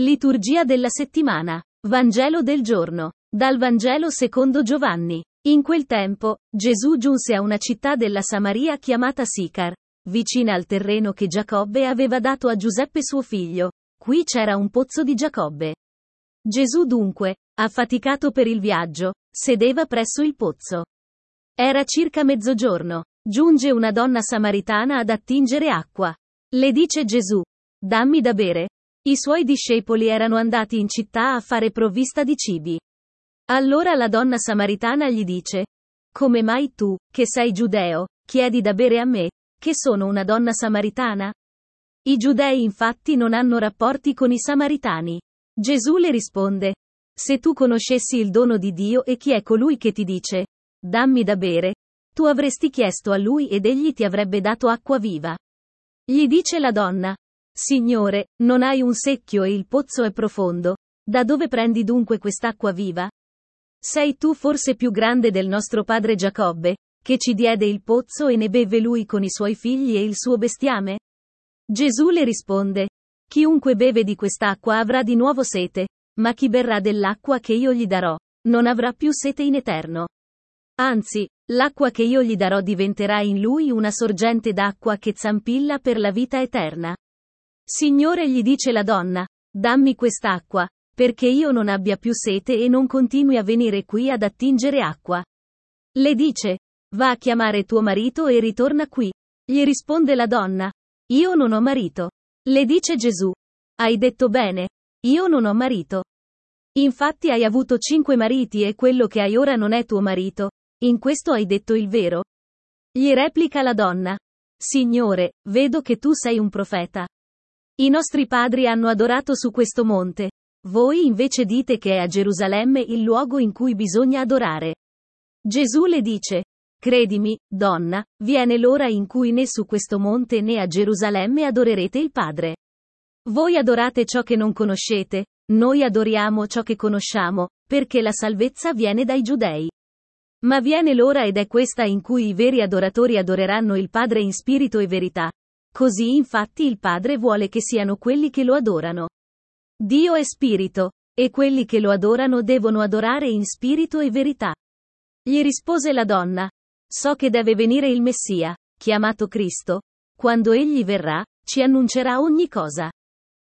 Liturgia della settimana. Vangelo del giorno. Dal Vangelo secondo Giovanni. In quel tempo, Gesù giunse a una città della Samaria chiamata Sicar, vicina al terreno che Giacobbe aveva dato a Giuseppe suo figlio. Qui c'era un pozzo di Giacobbe. Gesù dunque, affaticato per il viaggio, sedeva presso il pozzo. Era circa mezzogiorno. Giunge una donna samaritana ad attingere acqua. Le dice Gesù, dammi da bere. I suoi discepoli erano andati in città a fare provvista di cibi. Allora la donna samaritana gli dice, come mai tu, che sei giudeo, chiedi da bere a me, che sono una donna samaritana? I giudei infatti non hanno rapporti con i samaritani. Gesù le risponde, se tu conoscessi il dono di Dio e chi è colui che ti dice, dammi da bere, tu avresti chiesto a lui ed egli ti avrebbe dato acqua viva. Gli dice la donna. Signore, non hai un secchio e il pozzo è profondo. Da dove prendi dunque quest'acqua viva? Sei tu forse più grande del nostro padre Giacobbe, che ci diede il pozzo e ne beve lui con i suoi figli e il suo bestiame? Gesù le risponde. Chiunque beve di quest'acqua avrà di nuovo sete, ma chi berrà dell'acqua che io gli darò, non avrà più sete in eterno. Anzi, l'acqua che io gli darò diventerà in lui una sorgente d'acqua che zampilla per la vita eterna. Signore gli dice la donna, dammi quest'acqua, perché io non abbia più sete e non continui a venire qui ad attingere acqua. Le dice, va a chiamare tuo marito e ritorna qui. Gli risponde la donna, io non ho marito. Le dice Gesù, hai detto bene, io non ho marito. Infatti hai avuto cinque mariti e quello che hai ora non è tuo marito, in questo hai detto il vero? Gli replica la donna. Signore, vedo che tu sei un profeta. I nostri padri hanno adorato su questo monte. Voi invece dite che è a Gerusalemme il luogo in cui bisogna adorare. Gesù le dice. Credimi, donna, viene l'ora in cui né su questo monte né a Gerusalemme adorerete il Padre. Voi adorate ciò che non conoscete, noi adoriamo ciò che conosciamo, perché la salvezza viene dai giudei. Ma viene l'ora ed è questa in cui i veri adoratori adoreranno il Padre in spirito e verità. Così infatti il Padre vuole che siano quelli che lo adorano. Dio è spirito, e quelli che lo adorano devono adorare in spirito e verità. Gli rispose la donna. So che deve venire il Messia, chiamato Cristo. Quando egli verrà, ci annuncerà ogni cosa.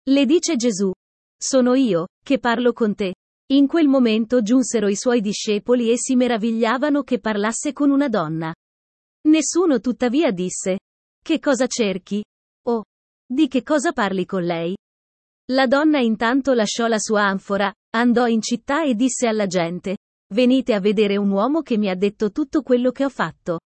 Le dice Gesù. Sono io, che parlo con te. In quel momento giunsero i suoi discepoli e si meravigliavano che parlasse con una donna. Nessuno tuttavia disse. Che cosa cerchi? O. Di che cosa parli con lei? La donna intanto lasciò la sua anfora, andò in città e disse alla gente. Venite a vedere un uomo che mi ha detto tutto quello che ho fatto.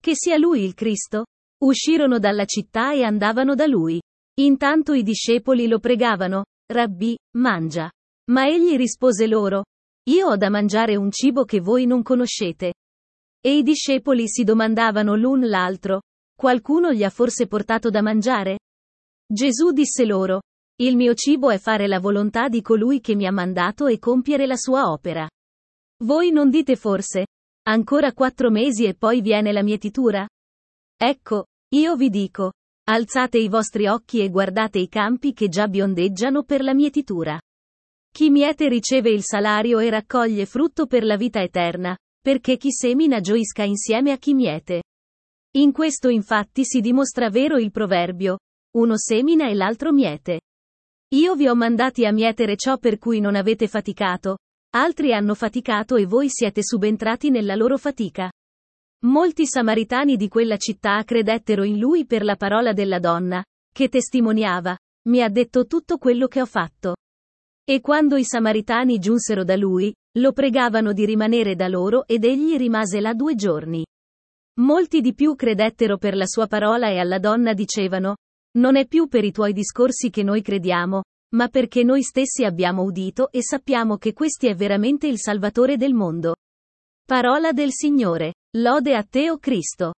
Che sia lui il Cristo? Uscirono dalla città e andavano da lui. Intanto i discepoli lo pregavano. Rabbi, mangia. Ma egli rispose loro, Io ho da mangiare un cibo che voi non conoscete. E i discepoli si domandavano l'un l'altro, qualcuno gli ha forse portato da mangiare? Gesù disse loro, Il mio cibo è fare la volontà di colui che mi ha mandato e compiere la sua opera. Voi non dite forse, ancora quattro mesi e poi viene la mietitura? Ecco, io vi dico, alzate i vostri occhi e guardate i campi che già biondeggiano per la mietitura. Chi miete riceve il salario e raccoglie frutto per la vita eterna, perché chi semina gioisca insieme a chi miete. In questo infatti si dimostra vero il proverbio, uno semina e l'altro miete. Io vi ho mandati a mietere ciò per cui non avete faticato, altri hanno faticato e voi siete subentrati nella loro fatica. Molti samaritani di quella città credettero in lui per la parola della donna, che testimoniava, mi ha detto tutto quello che ho fatto. E quando i Samaritani giunsero da lui, lo pregavano di rimanere da loro ed egli rimase là due giorni. Molti di più credettero per la sua parola e alla donna dicevano, non è più per i tuoi discorsi che noi crediamo, ma perché noi stessi abbiamo udito e sappiamo che questi è veramente il Salvatore del mondo. Parola del Signore. Lode a te, o Cristo.